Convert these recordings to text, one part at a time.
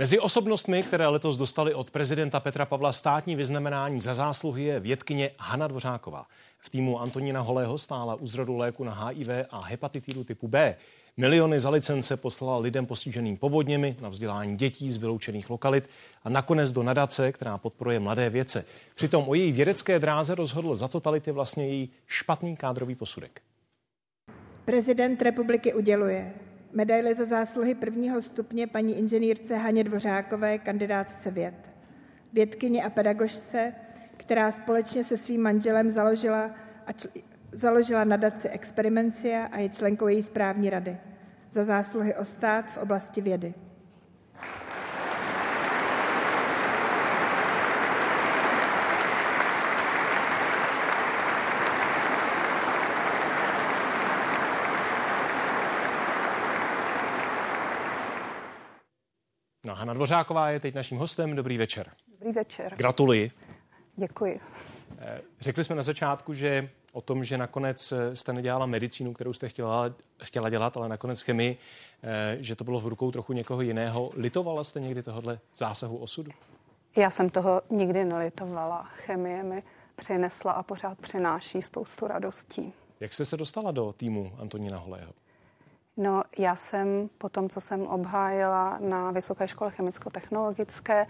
Mezi osobnostmi, které letos dostali od prezidenta Petra Pavla státní vyznamenání za zásluhy, je vědkyně Hana Dvořáková. V týmu Antonína Holého stála u zrodu léku na HIV a hepatitidu typu B. Miliony za licence poslala lidem postiženým povodněmi na vzdělání dětí z vyloučených lokalit a nakonec do nadace, která podporuje mladé věce. Přitom o její vědecké dráze rozhodl za totality vlastně její špatný kádrový posudek. Prezident republiky uděluje medaili za zásluhy prvního stupně paní inženýrce Haně Dvořákové, kandidátce věd. Vědkyně a pedagožce, která společně se svým manželem založila, a čl- založila nadaci Experimencia a je členkou její správní rady za zásluhy o stát v oblasti vědy. No, Hanna Dvořáková je teď naším hostem. Dobrý večer. Dobrý večer. Gratuluji. Děkuji. Eh, řekli jsme na začátku, že o tom, že nakonec eh, jste nedělala medicínu, kterou jste chtěla, chtěla dělat, ale nakonec chemii, eh, že to bylo v rukou trochu někoho jiného. Litovala jste někdy tohle zásahu osudu? Já jsem toho nikdy nelitovala. Chemie mi přinesla a pořád přináší spoustu radostí. Jak jste se dostala do týmu Antonína Holého? No, já jsem po tom, co jsem obhájila na Vysoké škole chemicko-technologické,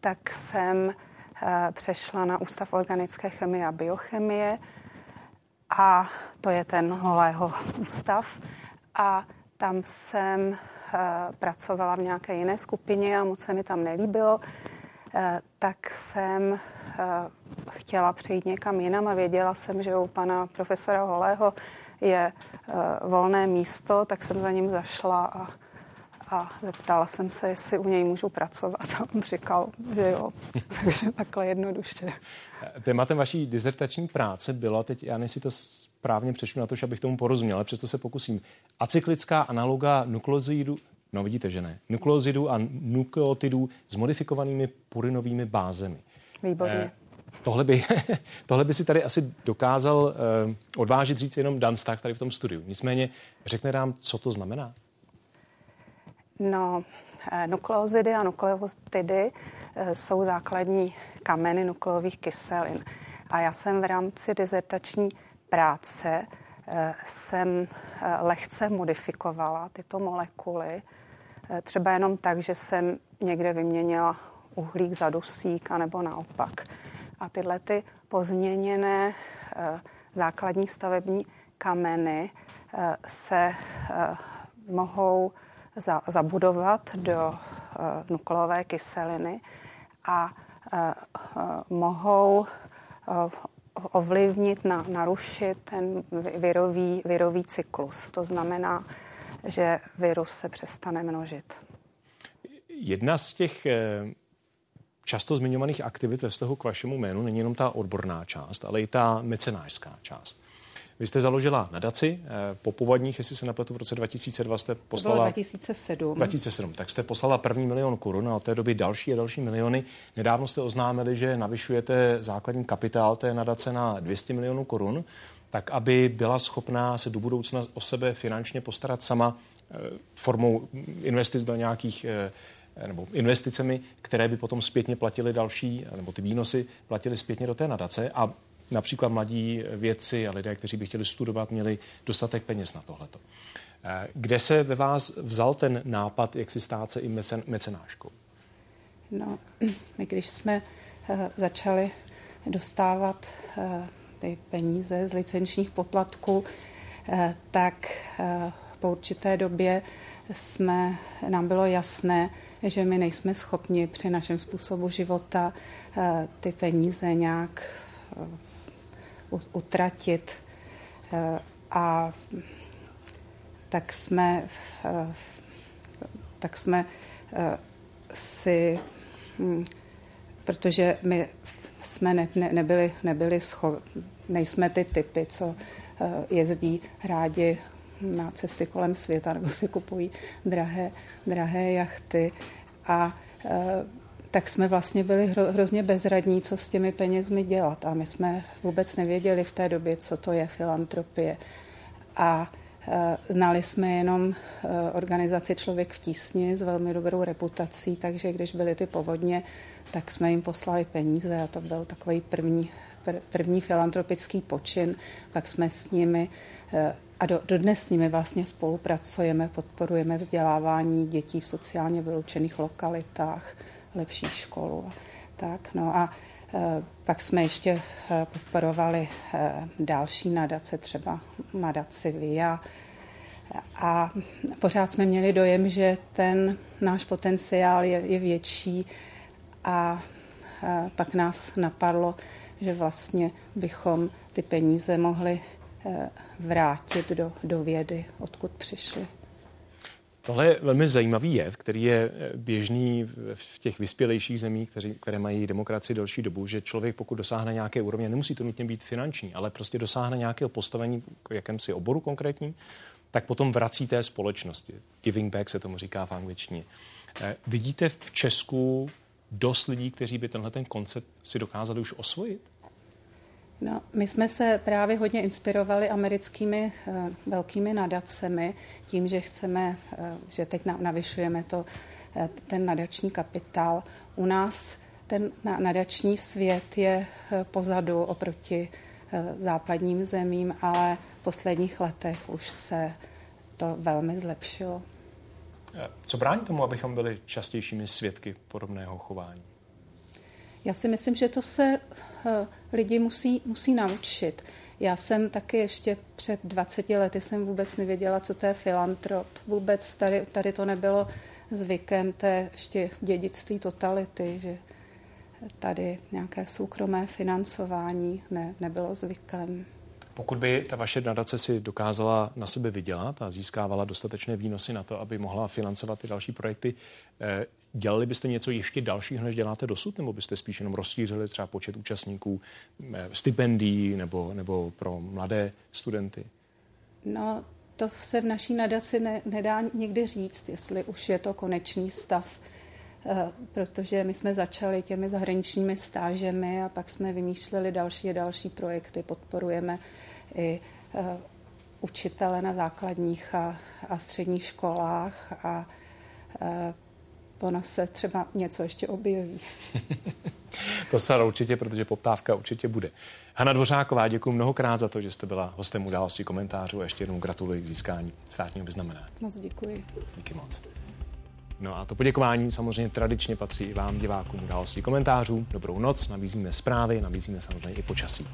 tak jsem e, přešla na Ústav organické chemie a biochemie a to je ten Holého ústav. A tam jsem e, pracovala v nějaké jiné skupině a moc se mi tam nelíbilo, e, tak jsem chtěla přejít někam jinam a věděla jsem, že u pana profesora Holého je uh, volné místo, tak jsem za ním zašla a, a zeptala jsem se, jestli u něj můžu pracovat. A on říkal, že jo. Takže takhle jednoduše. Tématem vaší dizertační práce byla, teď já si to správně přešlu na to, abych tomu porozuměl, ale přesto se pokusím. Acyklická analoga nukleozidu, no vidíte, že ne, nukleozidů a nukleotidů s modifikovanými purinovými bázemi. Výborně. Eh, Tohle by, tohle by si tady asi dokázal uh, odvážit říct jenom Dan Stach tady v tom studiu. Nicméně řekne nám, co to znamená? No, eh, nukleozidy a nukleotidy eh, jsou základní kameny nukleových kyselin. A já jsem v rámci dizertační práce jsem lehce modifikovala tyto molekuly, třeba jenom tak, že jsem někde vyměnila uhlík za dusík, anebo naopak. A tyhle ty pozměněné eh, základní stavební kameny eh, se eh, mohou zabudovat do nukleové kyseliny a mohou ovlivnit, na, narušit ten virový, virový cyklus. To znamená, že virus se přestane množit. Jedna z těch často zmiňovaných aktivit ve vztahu k vašemu jménu není jenom ta odborná část, ale i ta mecenářská část. Vy jste založila nadaci eh, po původních, jestli se nepletu, v roce 2002 jste poslala... To bylo 2007. 2007, tak jste poslala první milion korun a od té doby další a další miliony. Nedávno jste oznámili, že navyšujete základní kapitál té nadace na 200 milionů korun, tak aby byla schopná se do budoucna o sebe finančně postarat sama eh, formou investic do nějakých eh, nebo investicemi, které by potom zpětně platili další, nebo ty výnosy platili zpětně do té nadace a například mladí vědci a lidé, kteří by chtěli studovat, měli dostatek peněz na tohleto. Eh, kde se ve vás vzal ten nápad, jak si stát se i mecen, mecenáškou? No, my když jsme začali dostávat ty peníze z licenčních poplatků, tak po určité době jsme, nám bylo jasné, že my nejsme schopni při našem způsobu života eh, ty peníze nějak eh, utratit. Eh, a tak jsme, tak jsme si, hm, protože my jsme ne, ne, nebyli, nebyli scho, nejsme ty typy, co jezdí rádi na cesty kolem světa nebo si kupují drahé, drahé jachty. A e, tak jsme vlastně byli hro, hrozně bezradní, co s těmi penězmi dělat. A my jsme vůbec nevěděli v té době, co to je filantropie. A Znali jsme jenom organizaci Člověk v tísni s velmi dobrou reputací, takže když byly ty povodně, tak jsme jim poslali peníze a to byl takový první, první filantropický počin. Pak jsme s nimi a do, dodnes s nimi vlastně spolupracujeme, podporujeme vzdělávání dětí v sociálně vyloučených lokalitách, lepší školu. Tak, no a e, pak jsme ještě e, podporovali další nadace, třeba nadaci VIA. A pořád jsme měli dojem, že ten náš potenciál je, je větší a pak nás napadlo, že vlastně bychom ty peníze mohli vrátit do, do vědy, odkud přišli. Tohle je velmi zajímavý jev, který je eh, běžný v těch vyspělejších zemích, kteří, které mají demokracii delší dobu, že člověk, pokud dosáhne nějaké úrovně, nemusí to nutně být finanční, ale prostě dosáhne nějakého postavení v jakémsi oboru konkrétním, tak potom vrací té společnosti. Giving back se tomu říká v angličtině. Eh, vidíte v Česku dost lidí, kteří by tenhle ten koncept si dokázali už osvojit? No, my jsme se právě hodně inspirovali americkými uh, velkými nadacemi tím, že chceme, uh, že teď navyšujeme to, uh, ten nadační kapitál. U nás ten nadační svět je pozadu oproti západním zemím, ale v posledních letech už se to velmi zlepšilo. Co brání tomu, abychom byli častějšími svědky podobného chování? Já si myslím, že to se uh, lidi musí, musí naučit. Já jsem taky ještě před 20 lety jsem vůbec nevěděla, co to je filantrop. Vůbec tady, tady to nebylo zvykem, to je ještě dědictví totality, že tady nějaké soukromé financování ne, nebylo zvykem. Pokud by ta vaše nadace si dokázala na sebe vydělat a získávala dostatečné výnosy na to, aby mohla financovat ty další projekty, eh, Dělali byste něco ještě dalšího, než děláte dosud, nebo byste spíš jenom rozšířili třeba počet účastníků eh, stipendií nebo, nebo pro mladé studenty? No, to se v naší nadaci ne, nedá někdy říct, jestli už je to konečný stav, eh, protože my jsme začali těmi zahraničními stážemi a pak jsme vymýšleli další a další projekty, podporujeme i eh, učitele na základních a, a středních školách a ono se třeba něco ještě objeví. to se určitě, protože poptávka určitě bude. Hanna Dvořáková, děkuji mnohokrát za to, že jste byla hostem události komentářů a ještě jednou gratuluji k získání státního vyznamenání. Moc děkuji. Díky moc. No a to poděkování samozřejmě tradičně patří i vám, divákům událostí komentářů. Dobrou noc, nabízíme zprávy, nabízíme samozřejmě i počasí.